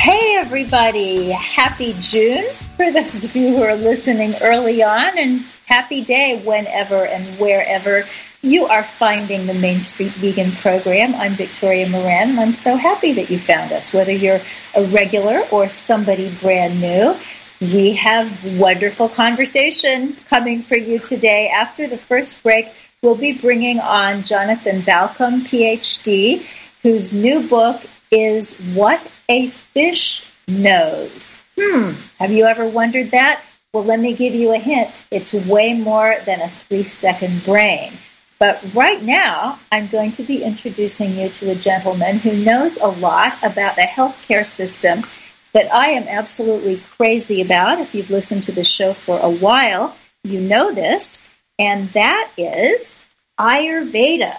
Hey, everybody. Happy June for those of you who are listening early on, and happy day whenever and wherever you are finding the Main Street Vegan program. I'm Victoria Moran, and I'm so happy that you found us, whether you're a regular or somebody brand new. We have wonderful conversation coming for you today. After the first break, we'll be bringing on Jonathan Balcombe, PhD, whose new book is What a Fish Knows. Hmm, have you ever wondered that? Well, let me give you a hint. It's way more than a three second brain. But right now, I'm going to be introducing you to a gentleman who knows a lot about the healthcare system that I am absolutely crazy about. If you've listened to the show for a while, you know this, and that is Ayurveda.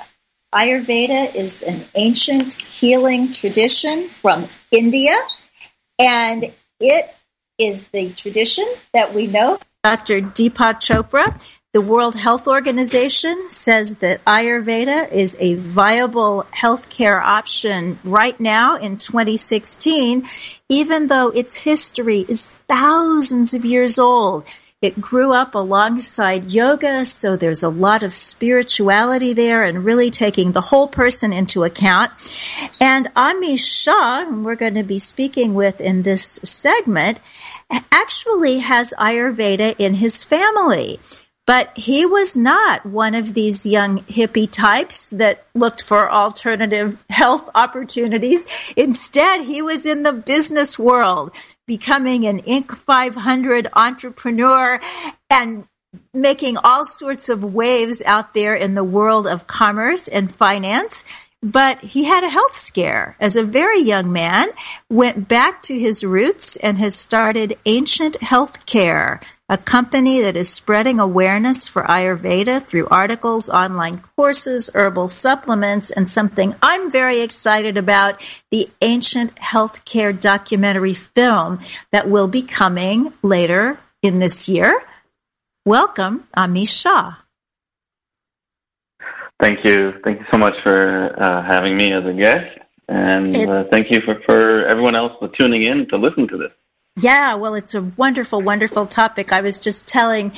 Ayurveda is an ancient healing tradition from India, and it is the tradition that we know. Dr. Deepak Chopra, the World Health Organization, says that Ayurveda is a viable healthcare option right now in 2016, even though its history is thousands of years old. It grew up alongside yoga, so there's a lot of spirituality there and really taking the whole person into account. And Amish Shah, whom we're going to be speaking with in this segment, actually has Ayurveda in his family. But he was not one of these young hippie types that looked for alternative health opportunities. Instead, he was in the business world, becoming an Inc. 500 entrepreneur and making all sorts of waves out there in the world of commerce and finance. But he had a health scare as a very young man, went back to his roots and has started Ancient Healthcare, a company that is spreading awareness for Ayurveda through articles, online courses, herbal supplements, and something I'm very excited about, the Ancient Healthcare documentary film that will be coming later in this year. Welcome, Amish Shah. Thank you. Thank you so much for uh, having me as a guest. And uh, thank you for, for everyone else for tuning in to listen to this. Yeah, well, it's a wonderful, wonderful topic. I was just telling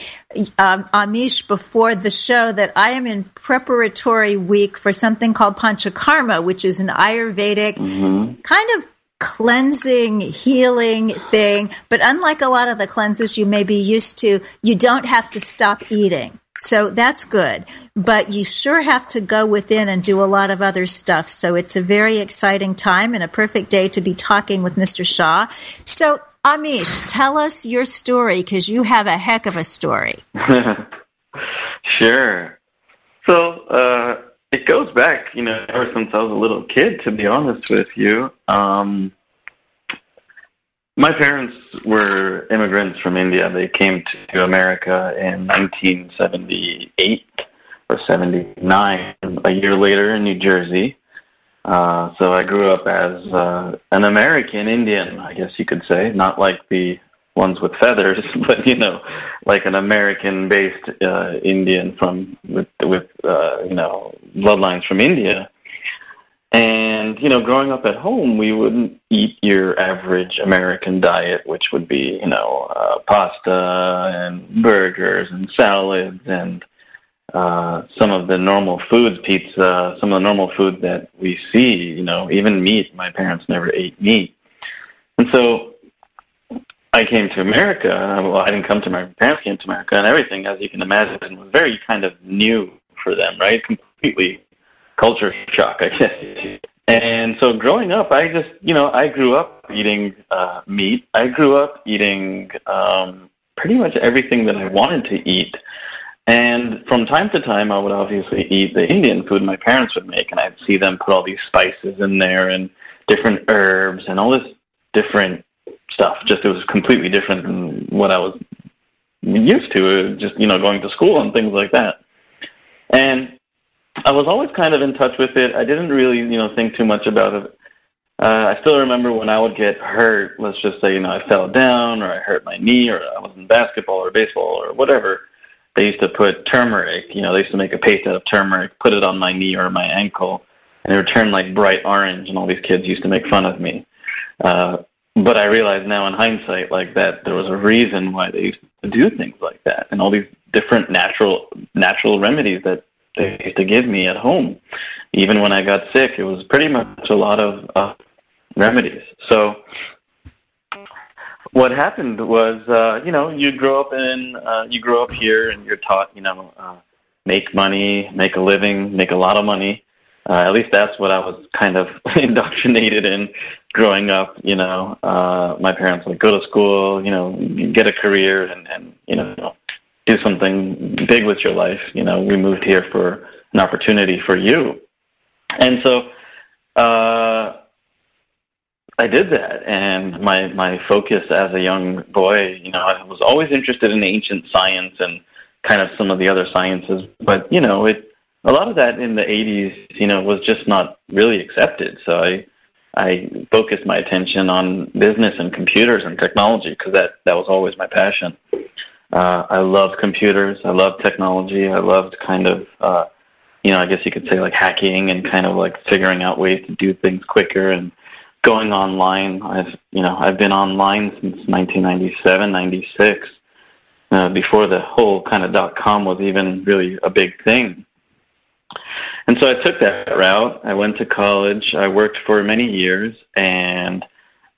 um, Amish before the show that I am in preparatory week for something called Panchakarma, which is an Ayurvedic mm-hmm. kind of cleansing, healing thing. But unlike a lot of the cleanses you may be used to, you don't have to stop eating. So that's good. But you sure have to go within and do a lot of other stuff. So it's a very exciting time and a perfect day to be talking with Mr. Shah. So Amish, tell us your story because you have a heck of a story. sure. So uh, it goes back, you know, ever since I was a little kid. To be honest with you, um, my parents were immigrants from India. They came to America in 1978 or 79, a year later in New Jersey. Uh, so I grew up as uh, an American Indian, I guess you could say, not like the ones with feathers, but you know, like an American-based uh, Indian from with with uh, you know bloodlines from India. And, you know, growing up at home, we wouldn't eat your average American diet, which would be, you know, uh, pasta and burgers and salads and uh, some of the normal foods, pizza, some of the normal food that we see, you know, even meat. My parents never ate meat. And so I came to America. Well, I didn't come to America. My parents came to America, and everything, as you can imagine, was very kind of new for them, right? Completely culture shock, I guess. And so growing up, I just, you know, I grew up eating uh, meat. I grew up eating um, pretty much everything that I wanted to eat. And from time to time, I would obviously eat the Indian food my parents would make, and I'd see them put all these spices in there and different herbs and all this different stuff. Just it was completely different than what I was used to, just you know, going to school and things like that. And I was always kind of in touch with it. I didn't really, you know, think too much about it. Uh, I still remember when I would get hurt. Let's just say, you know, I fell down, or I hurt my knee, or I was in basketball or baseball or whatever. They used to put turmeric. You know, they used to make a paste out of turmeric, put it on my knee or my ankle, and it would turn like bright orange. And all these kids used to make fun of me. Uh, but I realize now in hindsight, like that, there was a reason why they used to do things like that, and all these different natural natural remedies that they used to give me at home. Even when I got sick, it was pretty much a lot of uh, remedies. So what happened was, uh, you know, you grow up in, uh, you grow up here, and you're taught, you know, uh, make money, make a living, make a lot of money. Uh, at least that's what I was kind of indoctrinated in growing up. You know, uh, my parents like go to school, you know, get a career, and and you know, do something big with your life. You know, we moved here for an opportunity for you. And so uh, I did that. And my, my focus as a young boy, you know, I was always interested in ancient science and kind of some of the other sciences. But, you know, it, a lot of that in the 80s, you know, was just not really accepted. So I, I focused my attention on business and computers and technology because that, that was always my passion. Uh, I loved computers. I loved technology. I loved kind of, uh, you know, I guess you could say like hacking and kind of like figuring out ways to do things quicker and going online. I've, you know, I've been online since 1997, 96, uh, before the whole kind of dot com was even really a big thing. And so I took that route. I went to college. I worked for many years and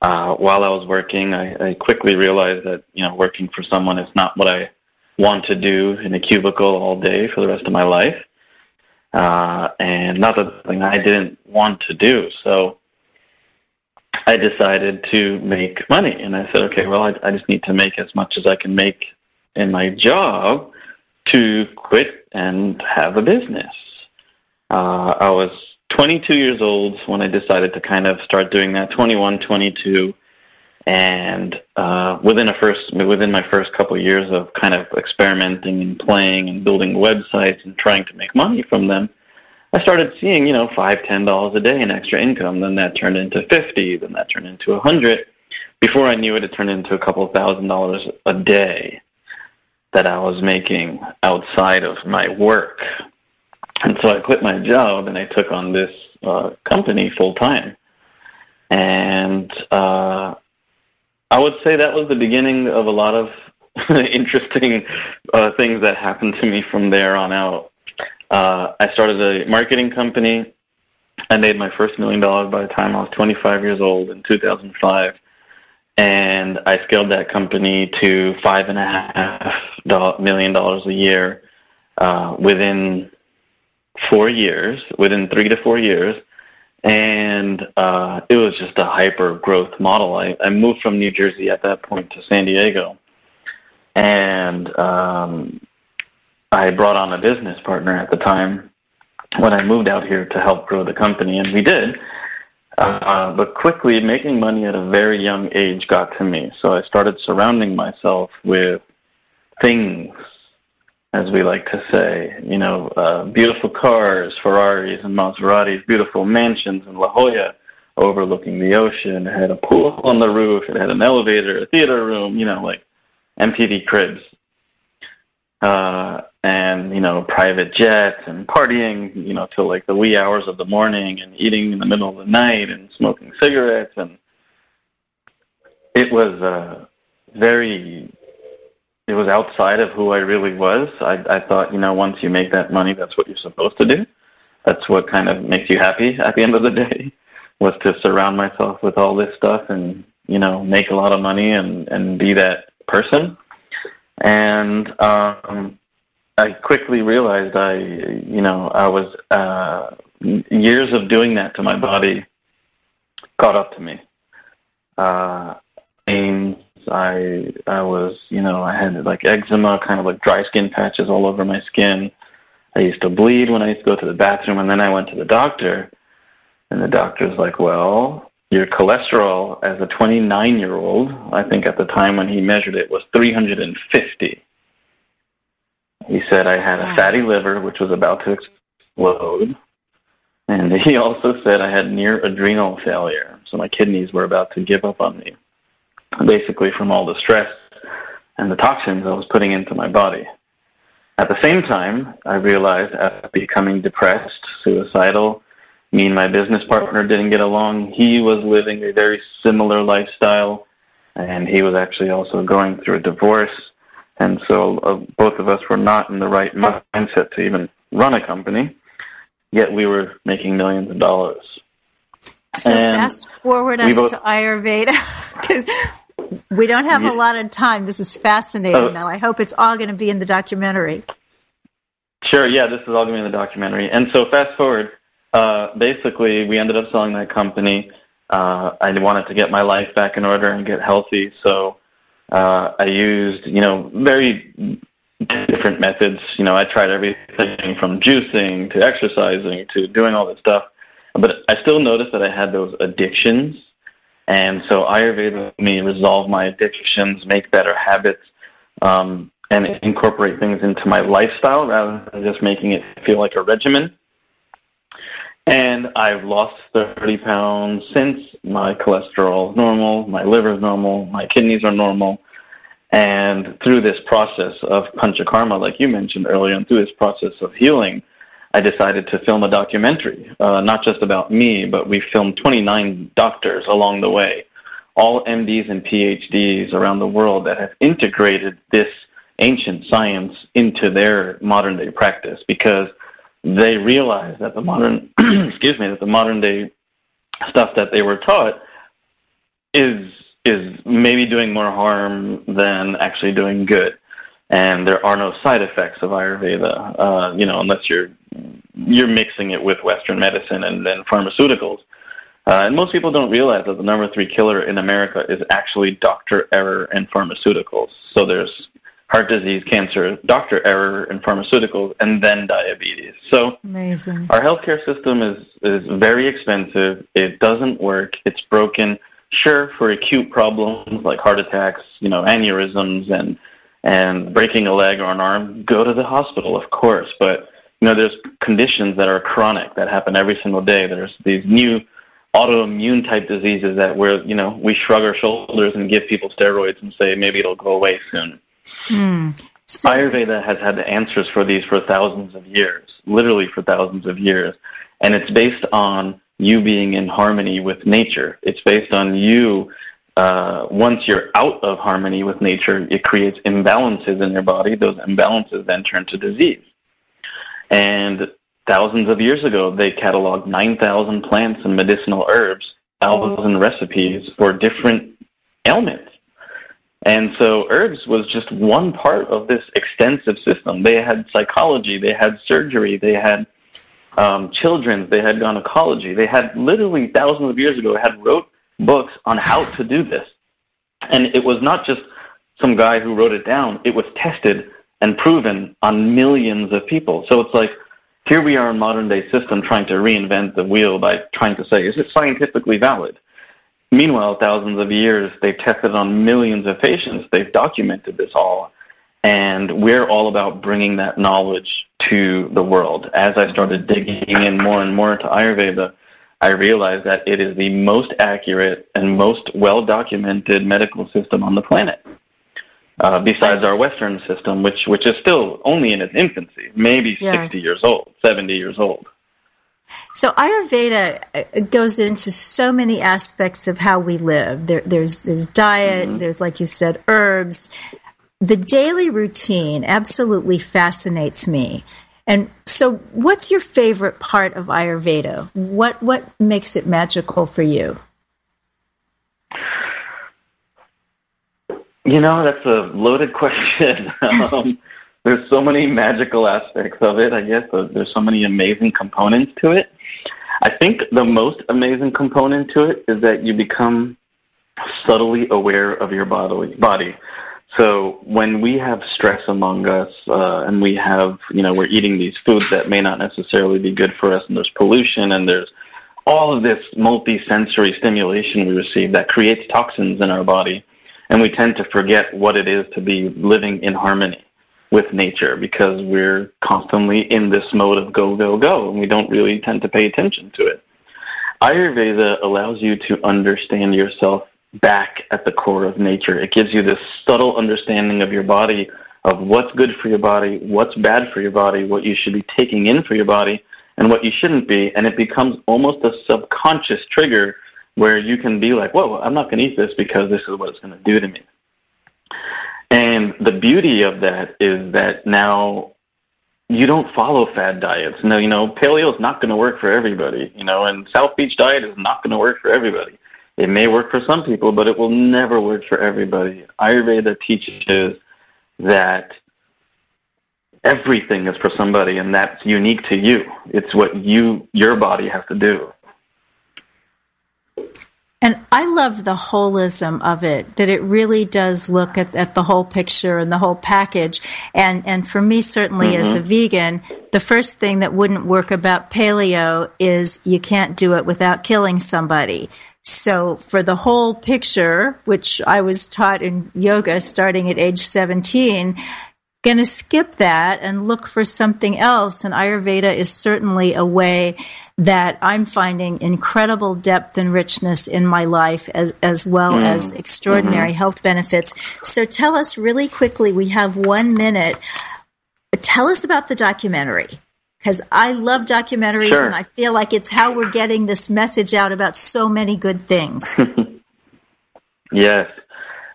uh, while I was working, I, I quickly realized that you know working for someone is not what I want to do in a cubicle all day for the rest of my life, uh, and not thing I didn't want to do. So I decided to make money, and I said, okay, well, I, I just need to make as much as I can make in my job to quit and have a business. Uh, I was 22 years old when I decided to kind of start doing that. 21, 22, and uh, within a first within my first couple of years of kind of experimenting and playing and building websites and trying to make money from them, I started seeing you know five, ten dollars a day in extra income. Then that turned into fifty. Then that turned into a hundred. Before I knew it, it turned into a couple of thousand dollars a day that I was making outside of my work and so I quit my job and I took on this uh, company full time. And uh, I would say that was the beginning of a lot of interesting uh, things that happened to me from there on out. Uh, I started a marketing company. I made my first million dollars by the time I was 25 years old in 2005. And I scaled that company to five and a half million dollars a year uh, within four years, within three to four years, and uh, it was just a hyper growth model. I, I moved from New Jersey at that point to San Diego, and um, I brought on a business partner at the time when I moved out here to help grow the company, and we did. Uh, but quickly, making money at a very young age got to me. So I started surrounding myself with things as we like to say. You know, uh, beautiful cars, Ferraris and Maseratis, beautiful mansions in La Jolla overlooking the ocean. It had a pool on the roof. It had an elevator, a theater room, you know, like MTV cribs. Uh, and, you know, private jets and partying, you know, till like the wee hours of the morning and eating in the middle of the night and smoking cigarettes. And it was, uh, very it was outside of who I really was. I, I thought, you know, once you make that money, that's what you're supposed to do. That's what kind of makes you happy at the end of the day, was to surround myself with all this stuff and, you know, make a lot of money and, and be that person. And um, I quickly realized I, you know, I was, uh, years of doing that to my body caught up to me. Uh, pains, I I was you know I had like eczema, kind of like dry skin patches all over my skin. I used to bleed when I used to go to the bathroom, and then I went to the doctor, and the doctor's like, "Well, your cholesterol as a 29 year old, I think at the time when he measured it was 350." He said I had a fatty liver, which was about to explode. And he also said I had near adrenal failure, so my kidneys were about to give up on me basically from all the stress and the toxins I was putting into my body. At the same time, I realized after becoming depressed, suicidal, me and my business partner didn't get along. He was living a very similar lifestyle, and he was actually also going through a divorce. And so uh, both of us were not in the right mindset to even run a company, yet we were making millions of dollars. So and fast forward us both, to Ayurveda because we don't have yeah. a lot of time. This is fascinating, uh, though. I hope it's all going to be in the documentary. Sure. Yeah, this is all going to be in the documentary. And so, fast forward. Uh, basically, we ended up selling that company. Uh, I wanted to get my life back in order and get healthy, so uh, I used, you know, very different methods. You know, I tried everything from juicing to exercising to doing all this stuff, but I still noticed that I had those addictions and so Ayurveda helped me resolve my addictions, make better habits, um, and incorporate things into my lifestyle rather than just making it feel like a regimen. And I've lost 30 pounds since. My cholesterol is normal, my liver is normal, my kidneys are normal. And through this process of panchakarma, like you mentioned earlier, and through this process of healing, I decided to film a documentary, uh, not just about me, but we filmed 29 doctors along the way, all MDs and PhDs around the world that have integrated this ancient science into their modern day practice because they realized that the modern, excuse me, that the modern day stuff that they were taught is is maybe doing more harm than actually doing good and there are no side effects of Ayurveda, uh, you know, unless you're you're mixing it with Western medicine and then pharmaceuticals. Uh, and most people don't realize that the number three killer in America is actually doctor error and pharmaceuticals. So there's heart disease, cancer, doctor error, and pharmaceuticals, and then diabetes. So Amazing. our healthcare system is is very expensive. It doesn't work. It's broken. Sure, for acute problems like heart attacks, you know, aneurysms, and and breaking a leg or an arm, go to the hospital, of course. But you know, there's conditions that are chronic that happen every single day. There's these new autoimmune type diseases that where you know we shrug our shoulders and give people steroids and say maybe it'll go away soon. Mm. So- Ayurveda has had answers for these for thousands of years, literally for thousands of years, and it's based on you being in harmony with nature. It's based on you uh, once you're out of harmony with nature, it creates imbalances in your body. Those imbalances then turn to disease. And thousands of years ago, they cataloged 9,000 plants and medicinal herbs, thousands recipes for different ailments. And so herbs was just one part of this extensive system. They had psychology, they had surgery, they had um, children, they had gynecology. They had literally thousands of years ago had wrote books on how to do this. And it was not just some guy who wrote it down. It was tested and proven on millions of people. So it's like here we are in modern day system trying to reinvent the wheel by trying to say, is it scientifically valid? Meanwhile, thousands of years, they've tested on millions of patients. They've documented this all. And we're all about bringing that knowledge to the world. As I started digging in more and more into Ayurveda, I realized that it is the most accurate and most well documented medical system on the planet. Uh, besides our Western system, which which is still only in its infancy, maybe yes. sixty years old, seventy years old. So Ayurveda uh, goes into so many aspects of how we live. There, there's there's diet. Mm-hmm. There's like you said, herbs. The daily routine absolutely fascinates me. And so, what's your favorite part of Ayurveda? What what makes it magical for you? You know, that's a loaded question. um, there's so many magical aspects of it. I guess there's so many amazing components to it. I think the most amazing component to it is that you become subtly aware of your body. Body. So when we have stress among us, uh, and we have, you know, we're eating these foods that may not necessarily be good for us, and there's pollution, and there's all of this multi-sensory stimulation we receive that creates toxins in our body, and we tend to forget what it is to be living in harmony with nature because we're constantly in this mode of go, go, go, and we don't really tend to pay attention to it. Ayurveda allows you to understand yourself back at the core of nature. It gives you this subtle understanding of your body, of what's good for your body, what's bad for your body, what you should be taking in for your body, and what you shouldn't be. And it becomes almost a subconscious trigger where you can be like, whoa, I'm not going to eat this because this is what it's going to do to me. And the beauty of that is that now you don't follow fad diets. No, you know, paleo is not going to work for everybody, you know, and South Beach diet is not going to work for everybody. It may work for some people, but it will never work for everybody. Ayurveda teaches that everything is for somebody and that's unique to you. It's what you your body has to do. And I love the holism of it, that it really does look at, at the whole picture and the whole package. And, and for me, certainly mm-hmm. as a vegan, the first thing that wouldn't work about paleo is you can't do it without killing somebody. So for the whole picture, which I was taught in yoga starting at age 17, going to skip that and look for something else. And Ayurveda is certainly a way that I'm finding incredible depth and richness in my life as, as well mm. as extraordinary mm-hmm. health benefits. So tell us really quickly, we have one minute. Tell us about the documentary because I love documentaries sure. and I feel like it's how we're getting this message out about so many good things. yes.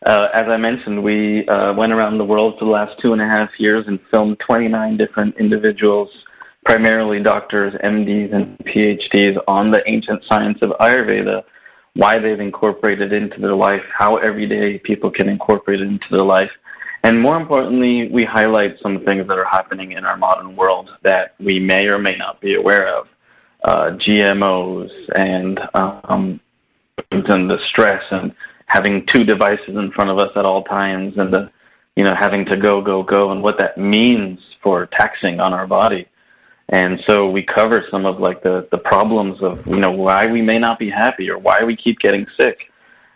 Uh, as I mentioned, we uh, went around the world for the last two and a half years and filmed 29 different individuals primarily doctors, MDs, and PhDs on the ancient science of Ayurveda, why they've incorporated into their life, how everyday people can incorporate it into their life. And more importantly, we highlight some things that are happening in our modern world that we may or may not be aware of. Uh, GMOs and um, and the stress and having two devices in front of us at all times and the you know having to go go go and what that means for taxing on our body and so we cover some of like the, the problems of, you know, why we may not be happy or why we keep getting sick.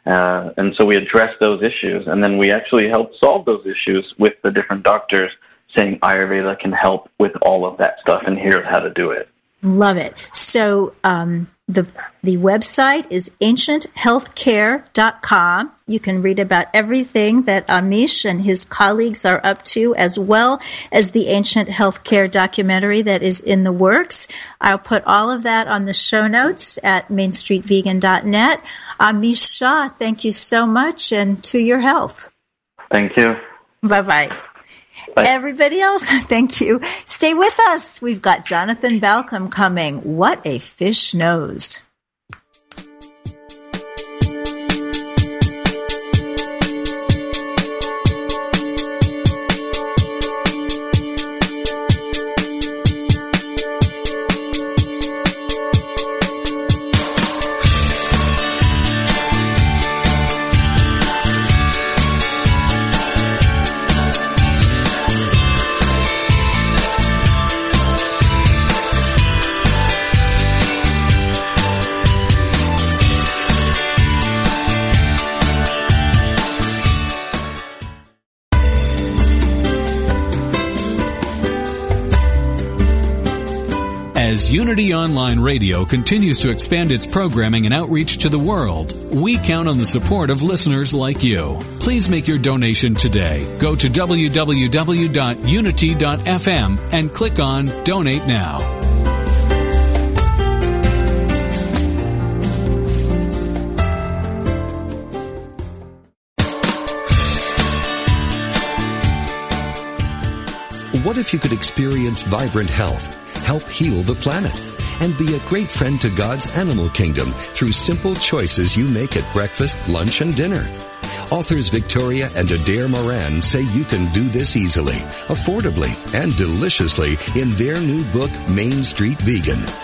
Uh, and so we address those issues and then we actually help solve those issues with the different doctors saying Ayurveda can help with all of that stuff and here's how to do it. Love it. So, um, the, the website is ancienthealthcare.com. You can read about everything that Amish and his colleagues are up to, as well as the Ancient Healthcare documentary that is in the works. I'll put all of that on the show notes at mainstreetvegan.net. Amish Shah, thank you so much and to your health. Thank you. Bye bye. Bye. Everybody else, thank you. Stay with us. We've got Jonathan Balcombe coming. What a fish knows. As Unity Online Radio continues to expand its programming and outreach to the world, we count on the support of listeners like you. Please make your donation today. Go to www.unity.fm and click on Donate Now. What if you could experience vibrant health, help heal the planet, and be a great friend to God's animal kingdom through simple choices you make at breakfast, lunch, and dinner? Authors Victoria and Adair Moran say you can do this easily, affordably, and deliciously in their new book, Main Street Vegan.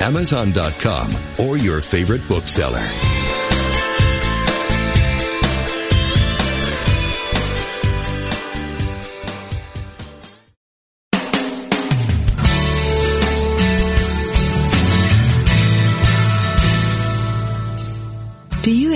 Amazon.com, or your favorite bookseller.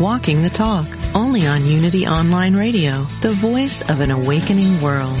Walking the Talk only on Unity Online Radio, the voice of an awakening world.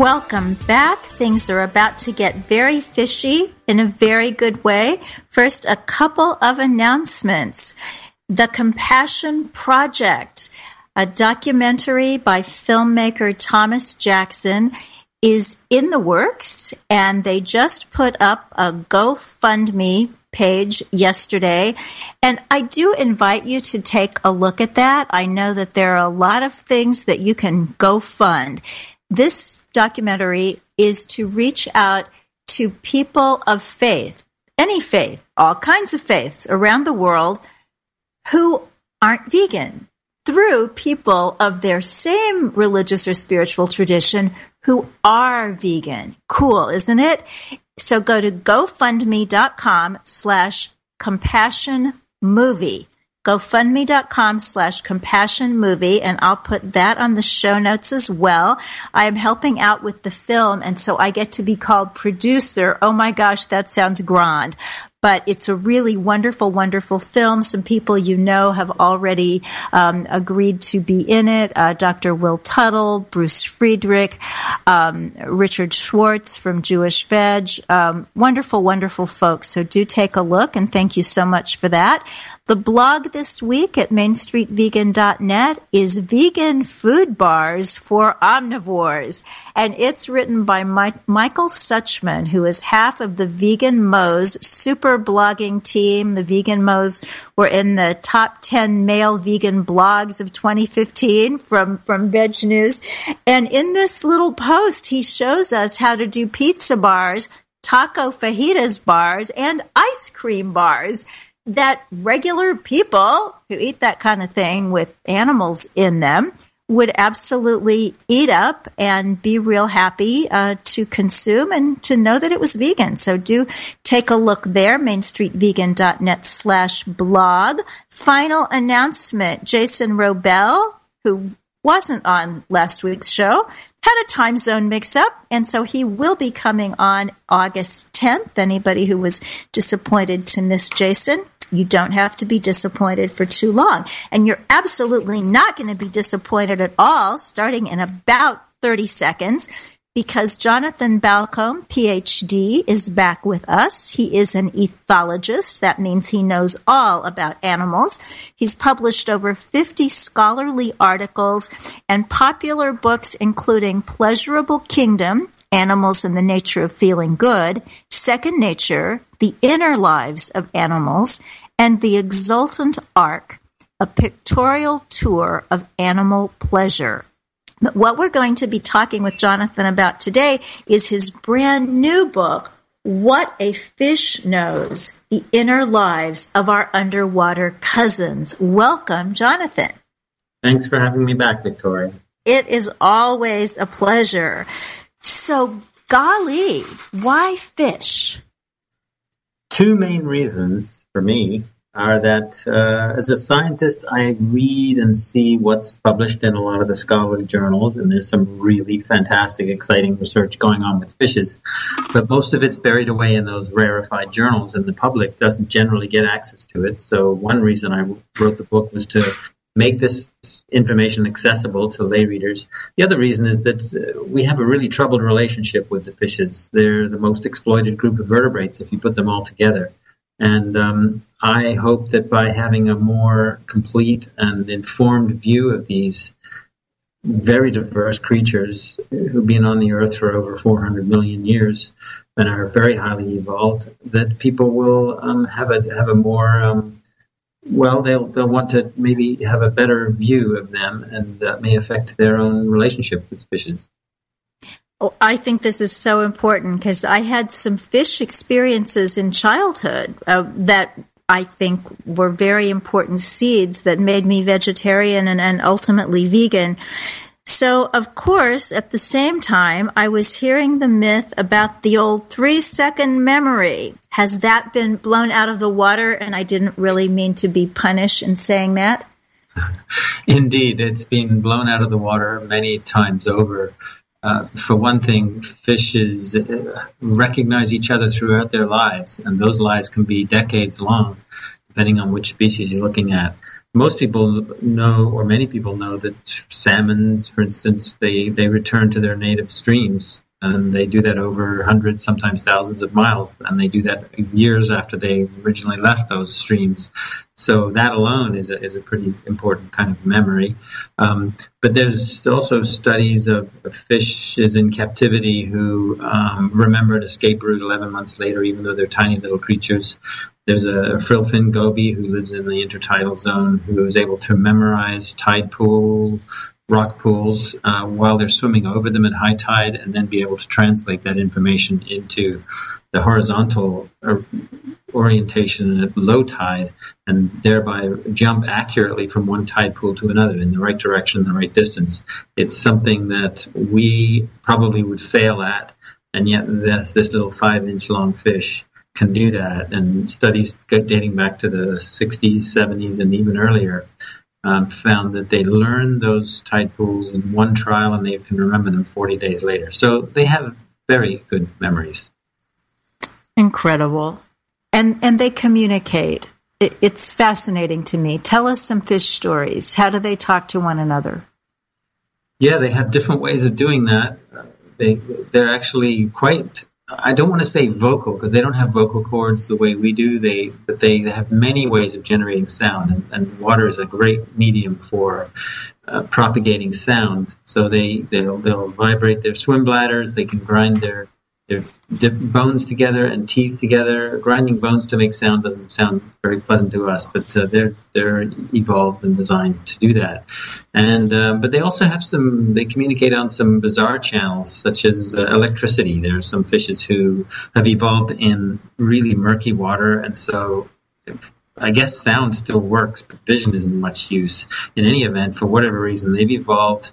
Welcome back. Things are about to get very fishy in a very good way. First, a couple of announcements. The Compassion Project, a documentary by filmmaker Thomas Jackson, is in the works, and they just put up a GoFundMe page yesterday. And I do invite you to take a look at that. I know that there are a lot of things that you can go fund. This documentary is to reach out to people of faith, any faith, all kinds of faiths around the world who aren't vegan through people of their same religious or spiritual tradition who are vegan. Cool, isn't it? So go to gofundme.com slash compassion movie gofundme.com slash compassion movie and I'll put that on the show notes as well. I am helping out with the film and so I get to be called producer. Oh my gosh, that sounds grand but it's a really wonderful, wonderful film. Some people you know have already um, agreed to be in it. Uh, Dr. Will Tuttle, Bruce Friedrich, um, Richard Schwartz from Jewish Veg. Um, wonderful, wonderful folks. So do take a look and thank you so much for that. The blog this week at mainstreetvegan.net is vegan food bars for omnivores. And it's written by Michael Suchman, who is half of the Vegan Mo's super blogging team. The Vegan Mo's were in the top 10 male vegan blogs of 2015 from, from Veg News. And in this little post, he shows us how to do pizza bars, taco fajitas bars, and ice cream bars that regular people who eat that kind of thing with animals in them would absolutely eat up and be real happy uh, to consume and to know that it was vegan. So do take a look there, mainstreetvegan.net slash blog. Final announcement, Jason Wrobel, who wasn't on last week's show, had a time zone mix up, and so he will be coming on August 10th. Anybody who was disappointed to miss Jason, You don't have to be disappointed for too long. And you're absolutely not going to be disappointed at all starting in about 30 seconds because Jonathan Balcombe, PhD, is back with us. He is an ethologist. That means he knows all about animals. He's published over 50 scholarly articles and popular books, including Pleasurable Kingdom, Animals and the Nature of Feeling Good, Second Nature, The Inner Lives of Animals, and The Exultant Ark, a pictorial tour of animal pleasure. But what we're going to be talking with Jonathan about today is his brand new book, What a Fish Knows The Inner Lives of Our Underwater Cousins. Welcome, Jonathan. Thanks for having me back, Victoria. It is always a pleasure. So, golly, why fish? Two main reasons for me are that uh, as a scientist, I read and see what's published in a lot of the scholarly journals, and there's some really fantastic, exciting research going on with fishes. But most of it's buried away in those rarefied journals, and the public doesn't generally get access to it. So, one reason I wrote the book was to make this information accessible to lay readers. The other reason is that uh, we have a really troubled relationship with the fishes. They're the most exploited group of vertebrates if you put them all together. And um, I hope that by having a more complete and informed view of these very diverse creatures who've been on the earth for over 400 million years and are very highly evolved, that people will um, have a have a more um, well, they'll they'll want to maybe have a better view of them, and that may affect their own relationship with fishes. Oh, I think this is so important because I had some fish experiences in childhood uh, that I think were very important seeds that made me vegetarian and, and ultimately vegan. So, of course, at the same time, I was hearing the myth about the old three second memory. Has that been blown out of the water? And I didn't really mean to be punished in saying that. Indeed, it's been blown out of the water many times over. Uh, for one thing, fishes uh, recognize each other throughout their lives, and those lives can be decades long, depending on which species you're looking at. Most people know, or many people know, that salmons, for instance, they, they return to their native streams and they do that over hundreds, sometimes thousands of miles, and they do that years after they originally left those streams. So that alone is a, is a pretty important kind of memory. Um, but there's also studies of, of fishes in captivity who um, remember an escape route 11 months later, even though they're tiny little creatures. There's a frillfin goby who lives in the intertidal zone who is able to memorize tide pool rock pools uh, while they're swimming over them at high tide and then be able to translate that information into the horizontal uh, orientation at low tide and thereby jump accurately from one tide pool to another in the right direction, the right distance. It's something that we probably would fail at, and yet this, this little five inch long fish can do that. And studies dating back to the 60s, 70s, and even earlier um, found that they learn those tide pools in one trial and they can remember them 40 days later. So they have very good memories. Incredible. And, and they communicate. It, it's fascinating to me. Tell us some fish stories. How do they talk to one another? Yeah, they have different ways of doing that. They, they're actually quite I don't want to say vocal because they don't have vocal cords the way we do. They but they have many ways of generating sound, and, and water is a great medium for uh, propagating sound. So they they'll they'll vibrate their swim bladders. They can grind their their dip bones together and teeth together. Grinding bones to make sound doesn't sound very pleasant to us, but uh, they're they're evolved and designed to do that. And uh, but they also have some. They communicate on some bizarre channels, such as uh, electricity. There are some fishes who have evolved in really murky water, and so. I guess sound still works, but vision isn't much use. In any event, for whatever reason, they've evolved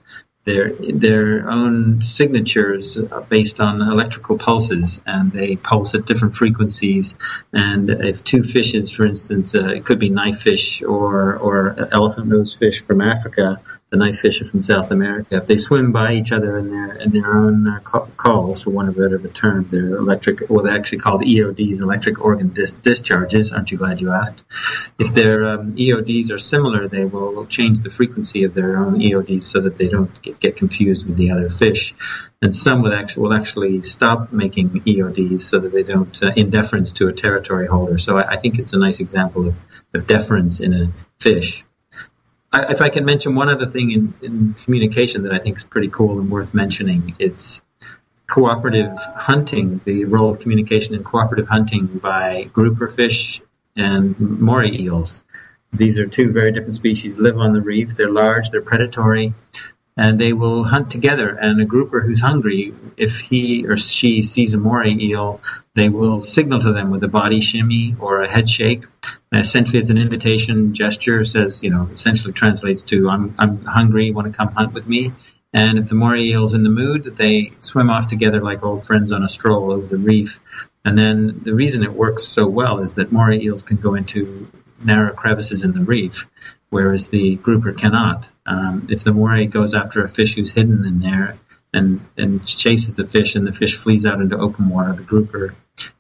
their their own signatures based on electrical pulses, and they pulse at different frequencies. And if two fishes, for instance, uh, it could be knifefish or or elephant nose fish from Africa, the knife fish from South America. If they swim by each other in their in their own uh, calls, for one of better a term, their electric, well, they're actually called EODs, electric organ dis- discharges. Aren't you glad you asked? If their um, EODs are similar, they will change the frequency of their own EODs so that they don't get, get confused with the other fish. And some will actually, will actually stop making EODs so that they don't, uh, in deference to a territory holder. So I, I think it's a nice example of, of deference in a fish. I, if I can mention one other thing in, in communication that I think is pretty cool and worth mentioning, it's cooperative hunting, the role of communication in cooperative hunting by grouper fish and moray eels. These are two very different species, live on the reef. They're large, they're predatory, and they will hunt together. And a grouper who's hungry, if he or she sees a moray eel, they will signal to them with a body shimmy or a head shake. Essentially, it's an invitation gesture. Says, you know, essentially translates to "I'm I'm hungry. Want to come hunt with me?" And if the moray eel's in the mood, they swim off together like old friends on a stroll over the reef. And then the reason it works so well is that moray eels can go into narrow crevices in the reef, whereas the grouper cannot. Um, if the moray goes after a fish who's hidden in there and, and chases the fish and the fish flees out into open water, the grouper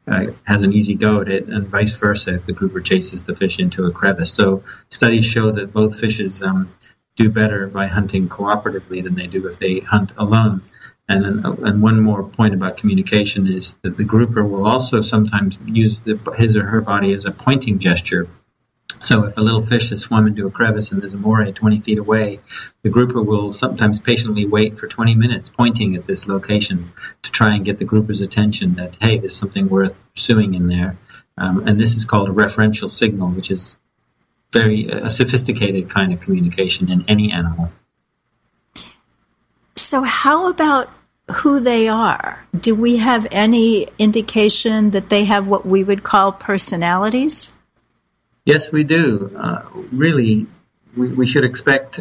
uh, has an easy go at it, and vice versa if the grouper chases the fish into a crevice. So studies show that both fishes um, do better by hunting cooperatively than they do if they hunt alone. And and one more point about communication is that the grouper will also sometimes use the, his or her body as a pointing gesture so if a little fish has swum into a crevice and there's a moray 20 feet away, the grouper will sometimes patiently wait for 20 minutes pointing at this location to try and get the grouper's attention that, hey, there's something worth pursuing in there. Um, and this is called a referential signal, which is very a sophisticated kind of communication in any animal. So how about who they are? Do we have any indication that they have what we would call personalities? Yes, we do. Uh, really, we, we should expect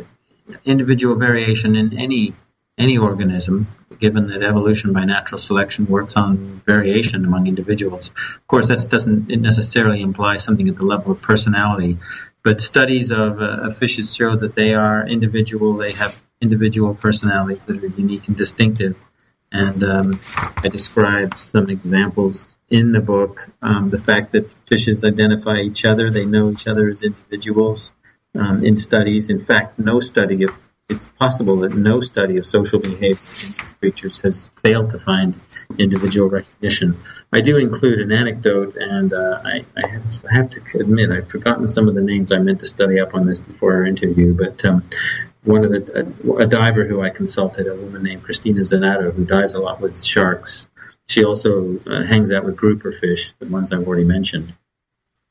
individual variation in any any organism, given that evolution by natural selection works on variation among individuals. Of course, that doesn't necessarily imply something at the level of personality, but studies of, uh, fishes show that they are individual. They have individual personalities that are unique and distinctive. And um, I describe some examples in the book um, the fact that fishes identify each other, they know each other as individuals um, in studies. In fact, no study of it's possible that no study of social behavior in these creatures has failed to find individual recognition. I do include an anecdote, and uh, I, I, have, I, have, to admit I've forgotten some of the names I meant to study up on this before our interview. But um, one of the a, a, diver who I consulted, a woman named Cristina Zenato, who dives a lot with sharks, she also uh, hangs out with grouper fish, the ones I've already mentioned.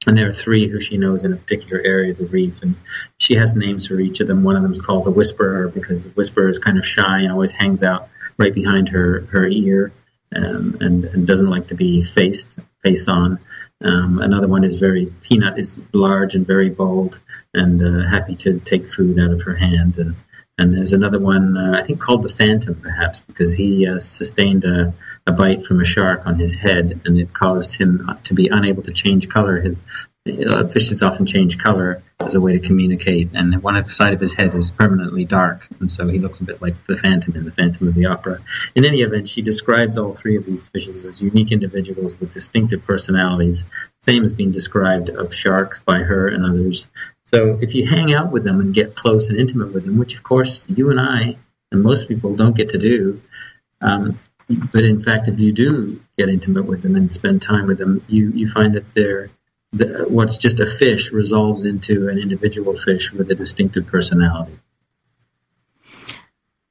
And there are three who she knows in a particular area of the reef, and she has names for each of them. One of them is called the Whisperer because the Whisperer is kind of shy and always hangs out right behind her her ear, um, and, and doesn't like to be faced face on. Um, another one is very Peanut is large and very bold and uh, happy to take food out of her hand. And, and there's another one uh, I think called the Phantom, perhaps because he uh, sustained a a bite from a shark on his head, and it caused him to be unable to change color. His uh, fishes often change color as a way to communicate, and one side of his head is permanently dark, and so he looks a bit like the Phantom in the Phantom of the Opera. In any event, she describes all three of these fishes as unique individuals with distinctive personalities, same as being described of sharks by her and others. So if you hang out with them and get close and intimate with them, which of course you and I and most people don't get to do, um, but in fact, if you do get intimate with them and spend time with them, you, you find that they're the, what's just a fish resolves into an individual fish with a distinctive personality.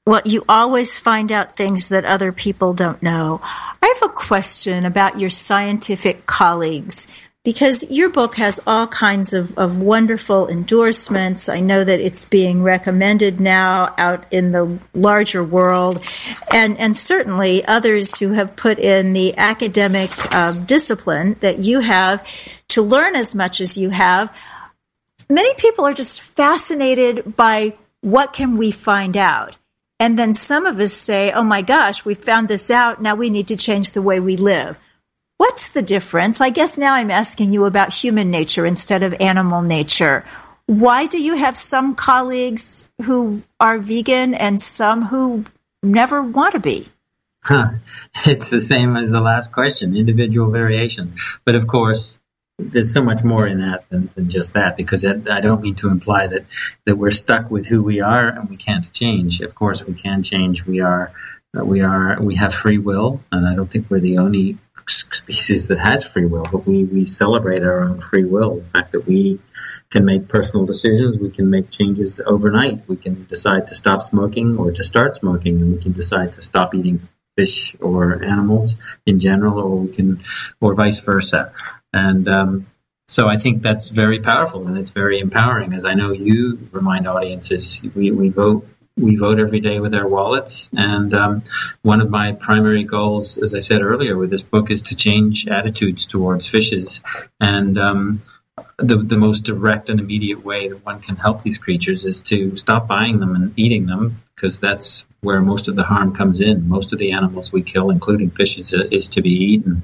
Well, you always find out things that other people don't know. I have a question about your scientific colleagues because your book has all kinds of, of wonderful endorsements. I know that it's being recommended now out in the larger world, and, and certainly others who have put in the academic uh, discipline that you have to learn as much as you have. Many people are just fascinated by what can we find out. And then some of us say, oh my gosh, we found this out. Now we need to change the way we live. What's the difference? I guess now I'm asking you about human nature instead of animal nature. Why do you have some colleagues who are vegan and some who never want to be? Huh. It's the same as the last question, individual variation. But of course, there's so much more in that than, than just that because I don't mean to imply that, that we're stuck with who we are and we can't change. Of course, we can change. We are, we are, we have free will, and I don't think we're the only species that has free will, but we, we celebrate our own free will. The fact that we can make personal decisions, we can make changes overnight. We can decide to stop smoking or to start smoking, and we can decide to stop eating fish or animals in general, or we can, or vice versa. And um, so I think that's very powerful and it's very empowering. As I know you remind audiences, we, we vote we vote every day with our wallets. And um, one of my primary goals, as I said earlier, with this book is to change attitudes towards fishes. And um, the, the most direct and immediate way that one can help these creatures is to stop buying them and eating them because that's where most of the harm comes in. Most of the animals we kill, including fishes, is to be eaten.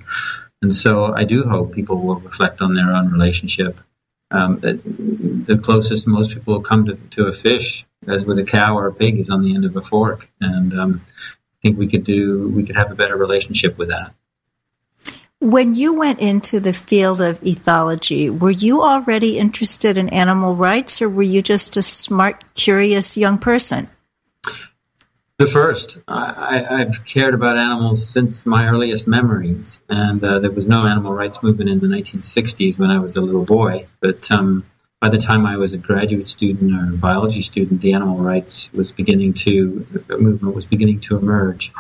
And so I do hope people will reflect on their own relationship. Um, the closest most people come to, to, a fish, as with a cow or a pig, is on the end of a fork. And um, I think we could do we could have a better relationship with that. When you went into the field of ethology, were you already interested in animal rights, or were you just a smart, curious young person? The first. I, have cared about animals since my earliest memories, and uh, there was no animal rights movement in the 1960s when I was a little boy. But um, by the time I was a graduate student or biology student, the animal rights was beginning to movement was beginning to emerge,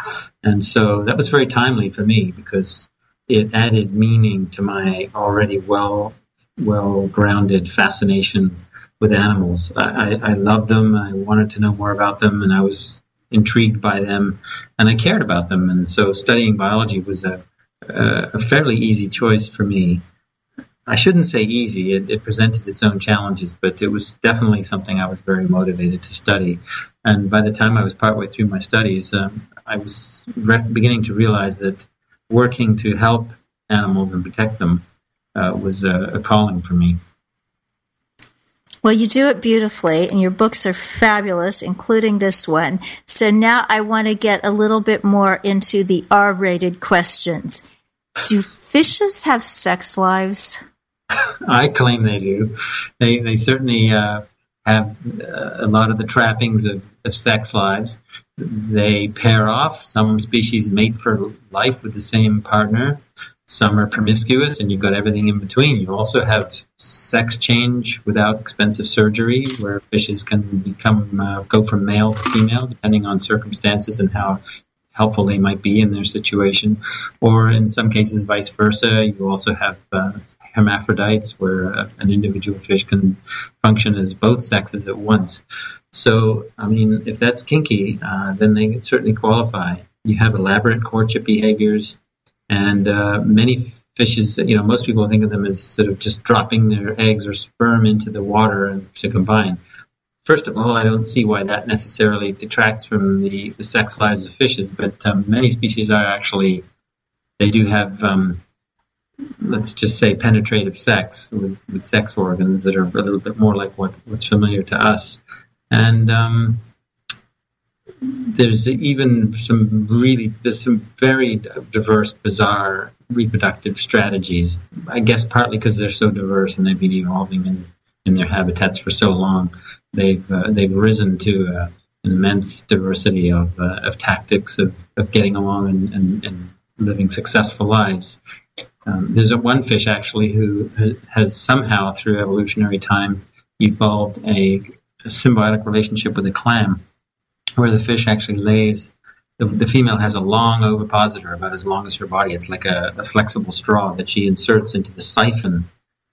and so that was very timely for me because it added meaning to my already well well grounded fascination with animals. I, I, I loved them. I wanted to know more about them, and I was intrigued by them, and I cared about them. And so studying biology was a, a fairly easy choice for me. I shouldn't say easy. It, it, presented its own challenges, but it was definitely something I was very motivated to study. And by the time I was partway through my studies, um, I was re- beginning to realize that working to help animals and protect them uh, was a, a calling for me. Well, you do it beautifully, and your books are fabulous, including this one. So now I want to get a little bit more into the R rated questions. Do fishes have sex lives? I claim they do. They, they certainly uh, have uh, a lot of the trappings of, of sex lives. They pair off. Some species mate for life with the same partner. Some are promiscuous, and you've got everything in between. You also have sex change without expensive surgery, where fishes can become uh, go from male to female, depending on circumstances and how helpful they might be in their situation. Or in some cases, vice versa. You also have uh, hermaphrodites, where uh, an individual fish can function as both sexes at once. So, I mean, if that's kinky, uh, then they certainly qualify. You have elaborate courtship behaviors and uh, many fishes, you know, most people think of them as sort of just dropping their eggs or sperm into the water and to combine. First of all, I don't see why that necessarily detracts from the, the sex lives of fishes, but um, many species are actually, they do have, um, let's just say, penetrative sex with, with sex organs that are a little bit more like what, what's familiar to us. And um, there's even some really there's some very diverse, bizarre reproductive strategies. I guess partly because they're so diverse and they've been evolving in, in their habitats for so long, they've uh, they've risen to uh, an immense diversity of, uh, of tactics of, of getting along and, and, and living successful lives. Um, there's a one fish actually who has somehow through evolutionary time evolved a, a symbiotic relationship with a clam where the fish actually lays. The, the, female has a long ovipositor, about as long as her body. It's like a, a flexible straw that she inserts into the siphon,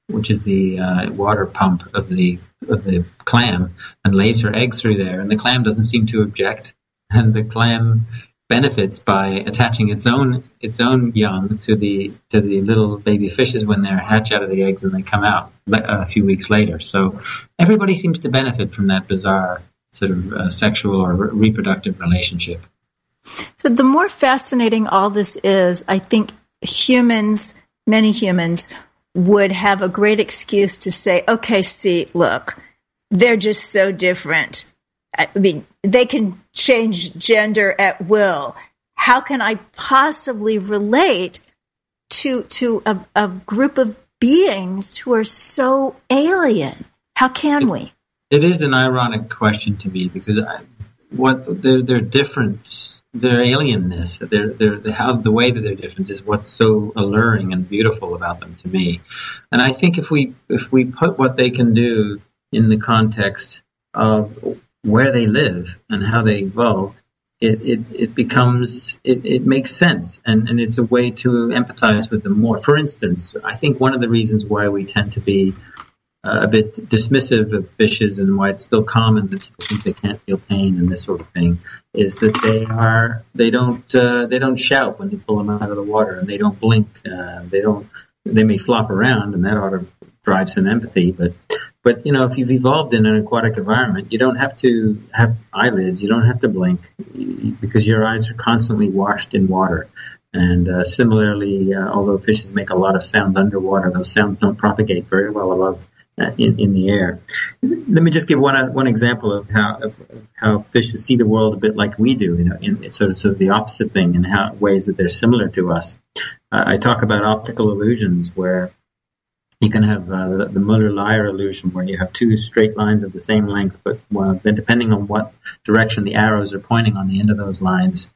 which is the uh, water pump of the of the clam, and lays her eggs through there. And the clam doesn't seem to object, and the clam benefits by attaching its own its own young to the to the little baby fishes when they're hatch out of the eggs and they come out a few weeks later. So everybody seems to benefit from that bizarre sort of uh, sexual or re- reproductive relationship. So the more fascinating all this is, I think humans, many humans, would have a great excuse to say, okay, see, look, they're just so different. I mean, they can change gender at will. How can I possibly relate to to a, a group of beings who are so alien? How can we? It is an ironic question to me because I, what they're, they're different. Their alienness, their how the way that they're different is what's so alluring and beautiful about them to me. And I think if we if we put what they can do in the context of where they live and how they evolved, it, it, it becomes, it, it makes sense and, and it's a way to empathize with them more. For instance, I think one of the reasons why we tend to be uh, a bit dismissive of fishes and why it's still common that people think they can't feel pain and this sort of thing is that they are, they don't, uh, they don't shout when you pull them out of the water and they don't blink. Uh, they don't, they may flop around and that ought to drive some empathy, but but you know, if you've evolved in an aquatic environment, you don't have to have eyelids. You don't have to blink because your eyes are constantly washed in water. And uh, similarly, uh, although fishes make a lot of sounds underwater, those sounds don't propagate very well above in, in the air. Let me just give one uh, one example of how of how fishes see the world a bit like we do, you know, in sort of, sort of the opposite thing, and how ways that they're similar to us. Uh, I talk about optical illusions, where you can have uh, the, the Muller-Lyer illusion, where you have two straight lines of the same length, but well, depending on what direction the arrows are pointing on the end of those lines,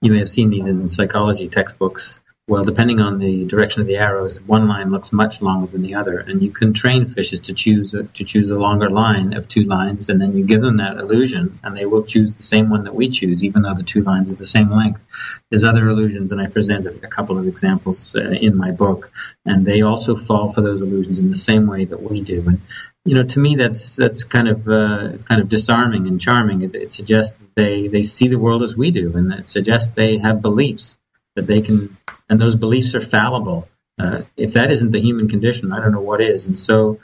you may have seen these in psychology textbooks. Well, depending on the direction of the arrows, one line looks much longer than the other, and you can train fishes to choose a, to choose a longer line of two lines, and then you give them that illusion, and they will choose the same one that we choose, even though the two lines are the same length. There's other illusions, and I presented a couple of examples uh, in my book, and they also fall for those illusions in the same way that we do. And you know, to me, that's that's kind of uh, it's kind of disarming and charming. It, it suggests they they see the world as we do, and it suggests they have beliefs that they can and those beliefs are fallible. Uh, if that isn't the human condition, I don't know what is. And so,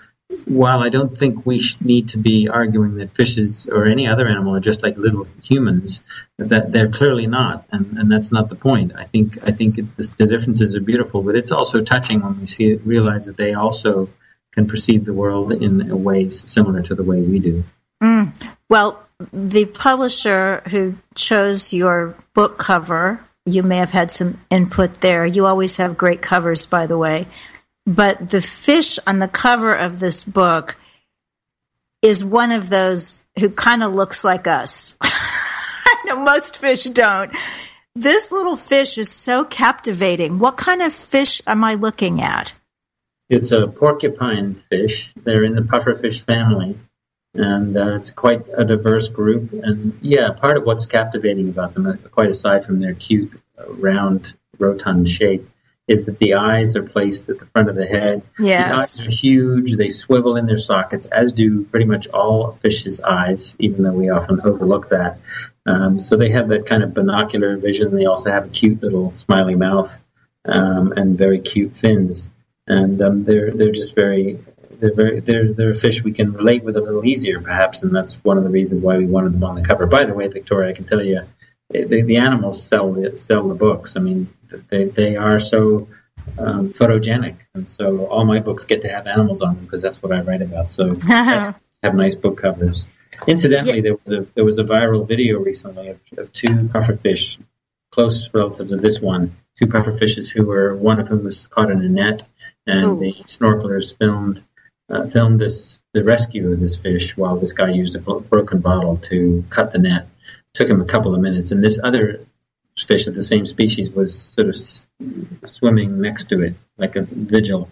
while I don't think we need to be arguing that fishes or any other animal are just like little humans, that they're clearly not, and, and that's not the point. I think I think it, the, the differences are beautiful, but it's also touching when we see it, realize that they also can perceive the world in ways similar to the way we do. Mm. Well, the publisher who chose your book cover you may have had some input there. You always have great covers, by the way. But the fish on the cover of this book is one of those who kind of looks like us. I know most fish don't. This little fish is so captivating. What kind of fish am I looking at? It's a porcupine fish. They're in the pufferfish family and uh, it's quite a diverse group. And yeah, part of what's captivating about them, uh, quite aside from their cute, uh, round, rotund shape, is that the eyes are placed at the front of the head. Yes. The eyes are huge. They swivel in their sockets, as do pretty much all fishes' eyes, even though we often overlook that. Um, so they have that kind of binocular vision. They also have a cute little smiley mouth um, and very cute fins. And um, they're they're just very they're very they're they're a fish we can relate with a little easier, perhaps, and that's one of the reasons why we wanted them on the cover. By the way, Victoria, I can tell you, the, the animals sell the sell the books. I mean, they they are so um, photogenic, and so all my books get to have animals on them because that's what I write about. So have nice book covers. Incidentally, yeah. there was a there was a viral video recently of, of two pufferfish, close relatives of this one, two pufferfishes who were one of whom was caught in a net, and Ooh. the snorkelers filmed uh, filmed this the rescue of this fish while this guy used a broken bottle to cut the net. Took him a couple of minutes, and this other fish of the same species was sort of swimming next to it like a vigil,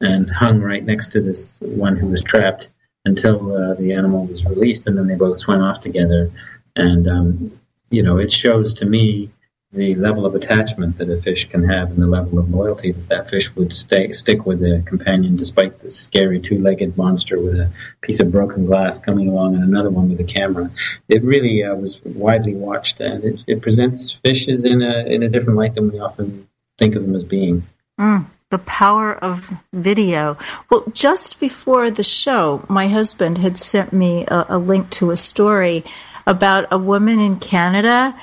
and hung right next to this one who was trapped until uh, the animal was released, and then they both swam off together. And um, you know, it shows to me the level of attachment that a fish can have and the level of loyalty that that fish would stay, stick with a companion despite the scary two-legged monster with a piece of broken glass coming along and another one with a camera. It really uh, was widely watched and it, it, presents fishes in a, in a different light than we often think of them as being. Mm, the power of video. Well, just before the show, my husband had sent me a, a link to a story about a woman in Canada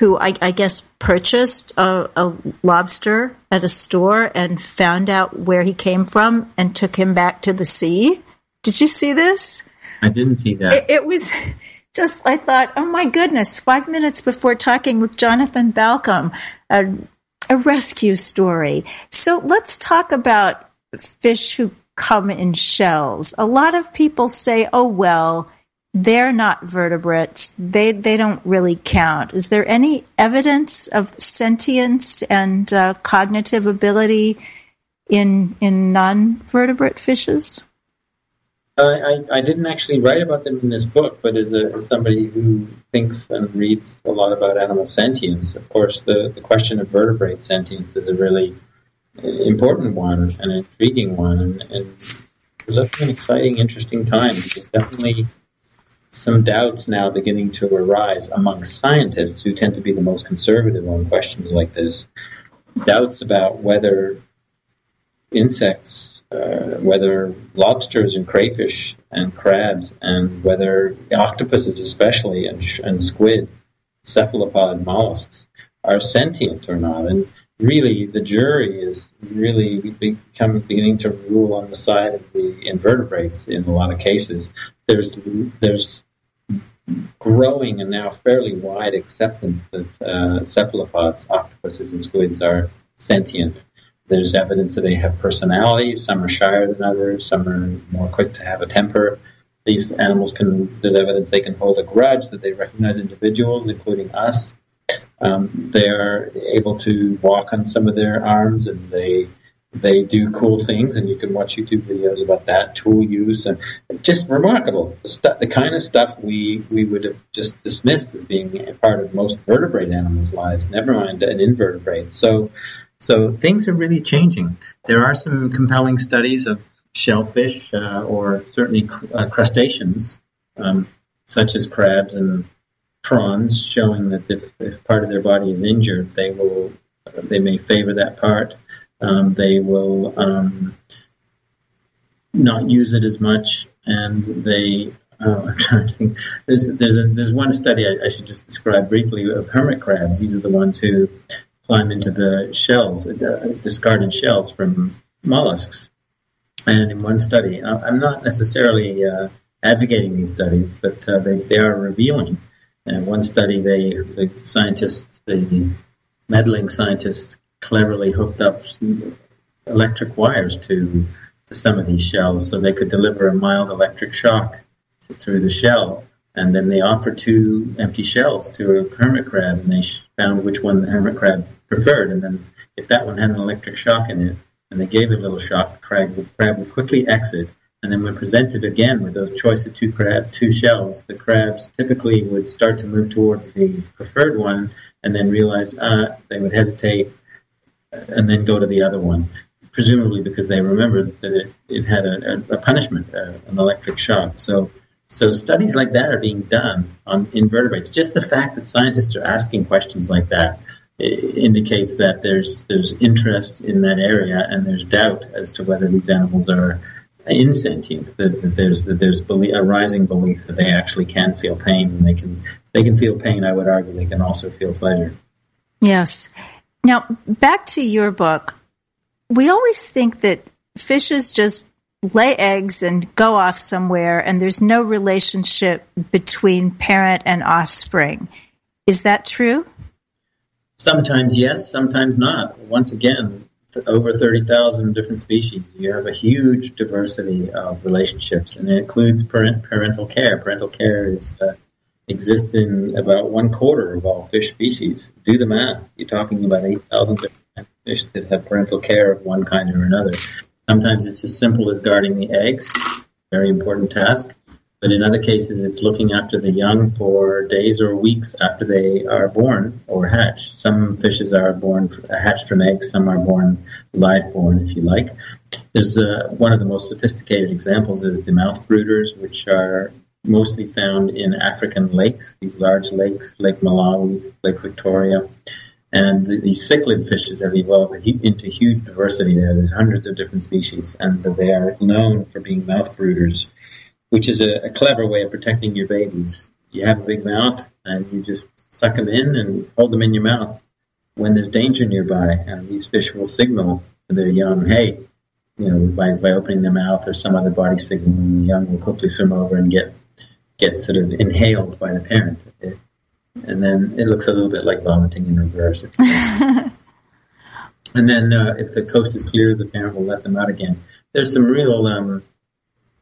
who I, I guess purchased a, a, lobster at a store and found out where he came from and took him back to the sea. Did you see this? I didn't see that. It, it, was just, I thought, oh my goodness, five minutes before talking with Jonathan Balcombe, a, a rescue story. So let's talk about fish who come in shells. A lot of people say, oh, well, they're not vertebrates. They they don't really count. Is there any evidence of sentience and uh, cognitive ability in in non-vertebrate fishes? I, I, didn't actually write about them in this book, but as, a, as somebody who thinks and reads a lot about animal sentience, of course, the, the question of vertebrate sentience is a really important one, an intriguing one, and, and we're living an exciting, interesting time. There's definitely some doubts now beginning to arise among scientists who tend to be the most conservative on questions like this. Doubts about whether insects, uh, whether lobsters and crayfish and crabs, and whether octopuses especially and, and squid, cephalopod mollusks, are sentient or not. And really the jury is really becoming beginning to rule on the side of the invertebrates in a lot of cases. There's there's growing and now fairly wide acceptance that uh, cephalopods, octopuses, and squids are sentient. There's evidence that they have personalities. Some are shyer than others. Some are more quick to have a temper. These animals can. There's evidence they can hold a grudge. That they recognize individuals, including us. Um, they are able to walk on some of their arms, and they they do cool things, and you can watch YouTube videos about that tool use, and just remarkable. The, the kind of stuff we we would have just dismissed as being a part of most vertebrate animals' lives. Never mind an invertebrate. So, so things are really changing. There are some compelling studies of shellfish, uh, or certainly cr- uh, crustaceans, um, such as crabs and prawns showing that if, if, part of their body is injured, they will they may favor that part. Um, they will um, not use it as much, and they. Uh, I'm trying to think. There's there's a, there's one study I, I, should just describe briefly of hermit crabs. These are the ones who climb into the shells, uh, discarded shells from mollusks. And in one study, I'm not necessarily uh, advocating these studies, but uh, they, they are revealing and one study, they the scientists, the meddling scientists, cleverly hooked up electric wires to to some of these shells, so they could deliver a mild electric shock through the shell. And then they offered two empty shells to a hermit crab, and they found which one the hermit crab preferred. And then, if that one had an electric shock in it, and they gave it a little shock, the crab, the crab would quickly exit and then when presented again with those choice of two crab, two shells, the crabs typically would start to move towards the preferred one, and then realize uh, they would hesitate, and then go to the other one, presumably because they remembered that it, it had a, a, punishment, uh, an electric shock. So, so studies like that are being done on invertebrates. Just the fact that scientists are asking questions like that indicates that there's there's interest in that area, and there's doubt as to whether these animals are insentient. That, that there's that there's a rising belief that they actually can feel pain, and they can they can feel pain. I would argue they can also feel pleasure. Yes. Now back to your book. We always think that fishes just lay eggs and go off somewhere, and there's no relationship between parent and offspring. Is that true? Sometimes yes, sometimes not. Once again, over 30,000 different species. You have a huge diversity of relationships, and it includes parent, parental care. Parental care is uh, exists in about one quarter of all fish species. Do the math. You're talking about 8,000 different fish that have parental care of one kind or another. Sometimes it's as simple as guarding the eggs, very important task. But in other cases, it's looking after the young for days or weeks after they are born or hatch. Some fishes are born hatched from eggs. Some are born live born, if you like. There's uh, one of the most sophisticated examples is the mouth brooders, which are mostly found in African lakes. These large lakes, Lake Malawi, Lake Victoria, and the, these cichlid fishes have evolved into huge diversity there. There's hundreds of different species, and they are known for being mouth brooders which is a, a, clever way of protecting your babies. You have a big mouth, and you just suck them in and hold them in your mouth when there's danger nearby. And these fish will signal to their young, "Hey, you know, by, by opening their mouth or some other body signal, the young will quickly swim over and get get sort of inhaled by the parent. It, and then it looks a little bit like vomiting in reverse. and then uh, if the coast is clear, the parent will let them out again. There's some real um,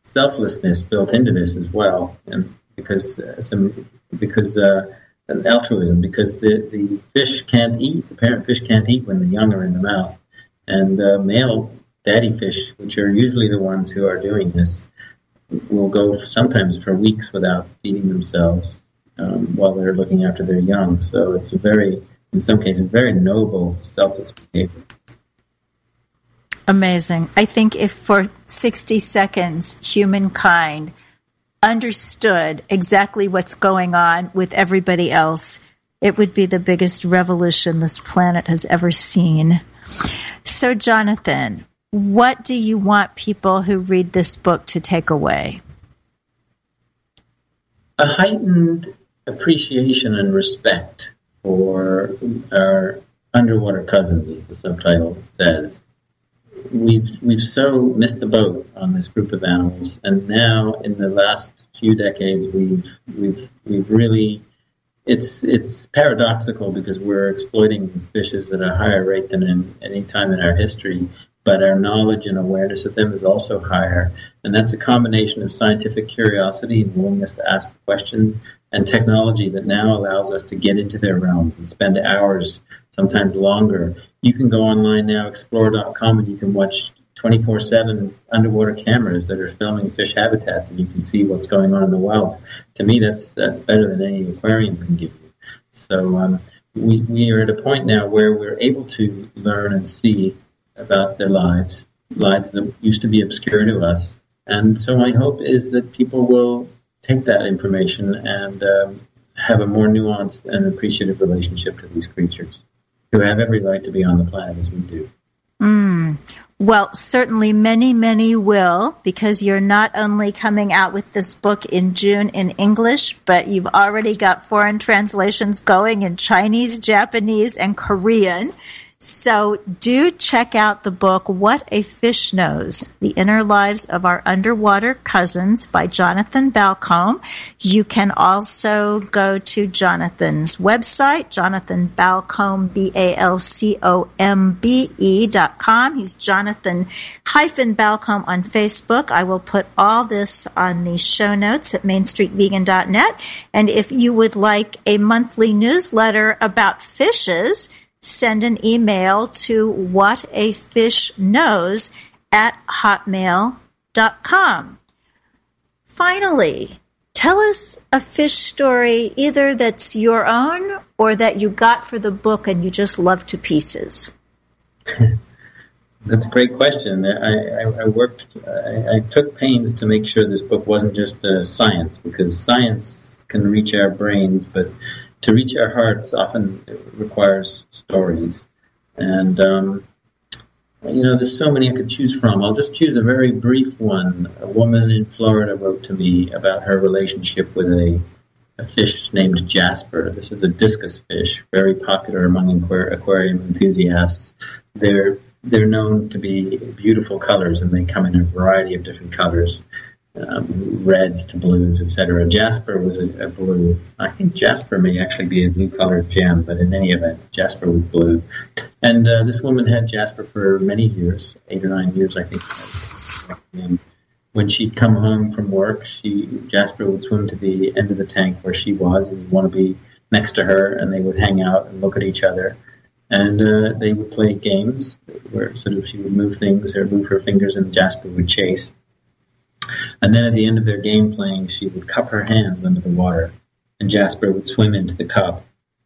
selflessness built into this as well, and because uh, some because uh, altruism because the the fish can't eat the parent fish can't eat when the young are in the mouth, and uh, male daddy fish, which are usually the ones who are doing this, will go sometimes for weeks without feeding themselves um, while they're looking after their young. So it's a very, in some cases, very noble, selfless behavior. Amazing. I think if for 60 seconds humankind understood exactly what's going on with everybody else, it would be the biggest revolution this planet has ever seen. So, Jonathan, what do you want people who read this book to take away? A heightened appreciation and respect for our underwater cousins, as the subtitle says we've we've so missed the boat on this group of animals, and now in the last few decades, we've we've we've really it's it's paradoxical because we're exploiting fishes at a higher rate than in any time in our history, but our knowledge and awareness of them is also higher, and that's a combination of scientific curiosity and willingness to ask questions and technology that now allows us to get into their realms and spend hours, sometimes longer, you can go online now, explore.com, and you can watch 24 7 underwater cameras that are filming fish habitats and you can see what's going on in the wild. To me, that's that's better than any aquarium can give you. So um, we, we are at a point now where we're able to learn and see about their lives, lives that used to be obscure to us. And so my hope is that people will take that information and um, have a more nuanced and appreciative relationship to these creatures who have every right to be on the planet as we do. Mm. Well, certainly many, many will because you're not only coming out with this book in June in English, but you've already got foreign translations going in Chinese, Japanese, and Korean. So do check out the book, What a Fish Knows, The Inner Lives of Our Underwater Cousins by Jonathan Balcombe. You can also go to Jonathan's website, Jonathan Balcombe, B-A-L-C-O-M-B-E dot com. He's Jonathan hyphen Balcombe on Facebook. I will put all this on the show notes at mainstreetvegan.net. And if you would like a monthly newsletter about fishes, send an email to whatafishknows at hotmail.com. Finally, tell us a fish story either that's your own or that you got for the book and you just love to pieces. That's a great question. I, I, I worked, I, I, took pains to make sure this book wasn't just uh, science because science can reach our brains, but to reach our hearts often requires stories. And, um, you know, there's so many I could choose from. I'll just choose a very brief one. A woman in Florida wrote to me about her relationship with a, a fish named Jasper. This is a discus fish, very popular among aquarium enthusiasts. They're they're known to be beautiful colors, and they come in a variety of different colors um, reds to blues, etc. Jasper was a, a, blue. I think Jasper may actually be a blue colored gem, but in any event, Jasper was blue. And uh, this woman had Jasper for many years, eight or nine years, I think. And when she'd come home from work, she Jasper would swim to the end of the tank where she was, and want to be next to her, and they would hang out and look at each other. And uh, they would play games where sort of she would move things or move her fingers, and Jasper would chase and then at the end of their game playing, she would cup her hands under the water, and Jasper would swim into the cup,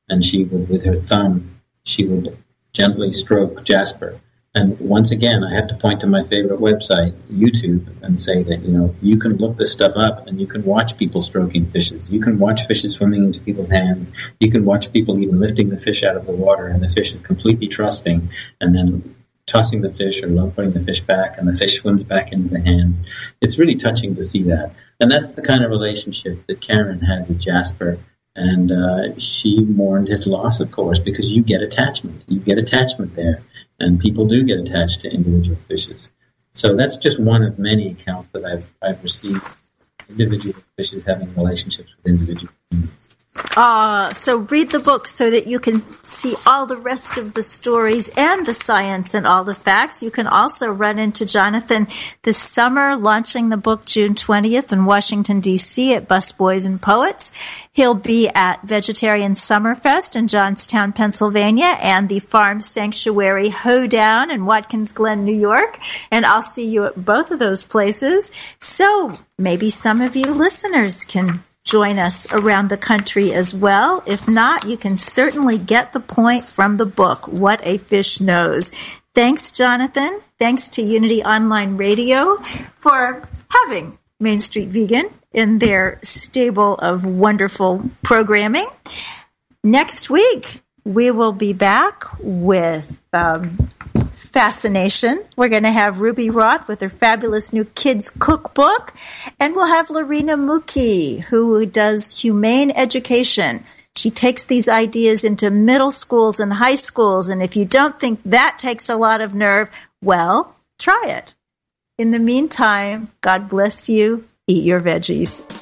and she would, with her thumb, she would gently stroke Jasper. And once again, I have to point to my favorite website, YouTube, and say that, you know, you can look this stuff up and you can watch people stroking fishes. You can watch fishes swimming into people's hands. You can watch people even lifting the fish out of the water and the fish is completely trusting and then tossing the fish or love putting the fish back and the fish swims back into the hands. It's really touching to see that. And that's the kind of relationship that Karen had with Jasper. And uh, she mourned his loss, of course, because you get attachment. You get attachment there. And people do get attached to individual fishes. So that's just one of many accounts that I've, I've received. Individual fishes having relationships with individual humans. Uh, so read the book so that you can see all the rest of the stories and the science and all the facts. You can also run into Jonathan this summer, launching the book June 20th in Washington, D.C. at Busboys and Poets. He'll be at Vegetarian Summerfest in Johnstown, Pennsylvania, and the Farm Sanctuary Hoedown in Watkins Glen, New York. And I'll see you at both of those places. So maybe some of you listeners can join us around the country as well. If not, you can certainly get the point from the book, What a Fish Knows. Thanks, Jonathan. Thanks to Unity Online Radio for having Main Street Vegan in their stable of wonderful programming. Next week, we will be back with um, fascination. We're going to have Ruby Roth with her fabulous new kids cookbook, and we'll have Lorena Mucke, who does humane education. She takes these ideas into middle schools and high schools, and if you don't think that takes a lot of nerve, well, try it. In the meantime, God bless you. Eat your veggies.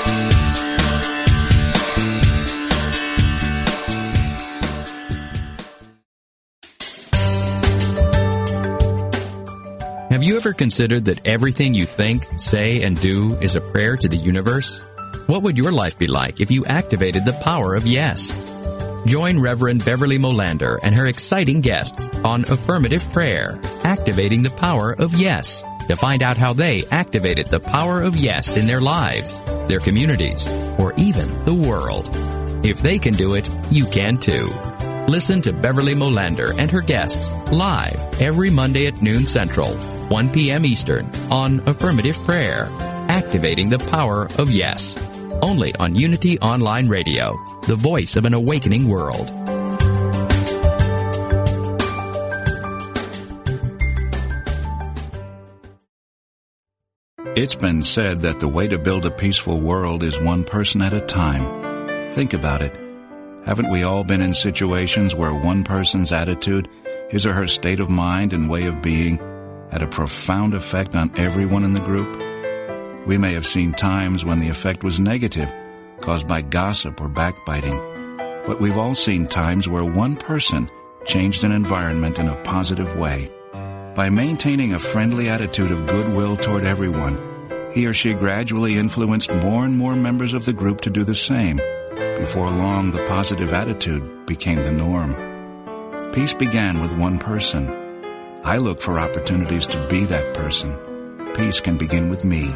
Have you ever considered that everything you think, say, and do is a prayer to the universe? What would your life be like if you activated the power of yes? Join Reverend Beverly Molander and her exciting guests on Affirmative Prayer, Activating the Power of Yes, to find out how they activated the power of yes in their lives, their communities, or even the world. If they can do it, you can too. Listen to Beverly Molander and her guests live every Monday at noon Central, 1 p.m. Eastern on Affirmative Prayer, Activating the Power of Yes. Only on Unity Online Radio, the voice of an awakening world. It's been said that the way to build a peaceful world is one person at a time. Think about it. Haven't we all been in situations where one person's attitude, his or her state of mind and way of being had a profound effect on everyone in the group? We may have seen times when the effect was negative, caused by gossip or backbiting. But we've all seen times where one person changed an environment in a positive way. By maintaining a friendly attitude of goodwill toward everyone, he or she gradually influenced more and more members of the group to do the same. Before long, the positive attitude became the norm. Peace began with one person. I look for opportunities to be that person. Peace can begin with me.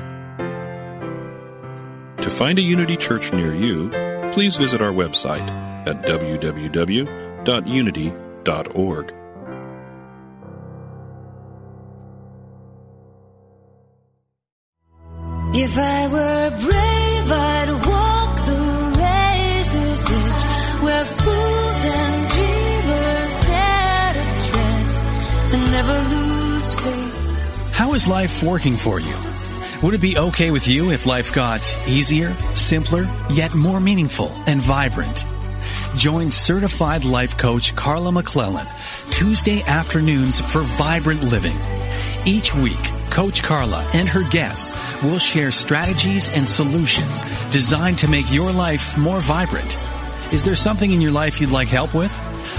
To find a Unity Church near you, please visit our website at www.unity.org. If I were brave, is life working for you? Would it be okay with you if life got easier, simpler, yet more meaningful and vibrant? Join certified life coach Carla McClellan Tuesday afternoons for Vibrant Living. Each week, Coach Carla and her guests will share strategies and solutions designed to make your life more vibrant. Is there something in your life you'd like help with?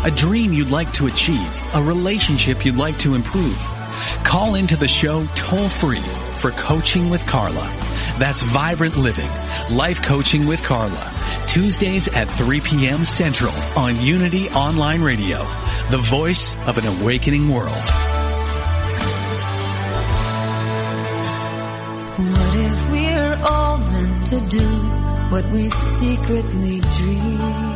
A dream you'd like to achieve? A relationship you'd like to improve? Call into the show toll free for Coaching with Carla. That's Vibrant Living, Life Coaching with Carla. Tuesdays at 3 p.m. Central on Unity Online Radio, the voice of an awakening world. What if we're all meant to do what we secretly dream?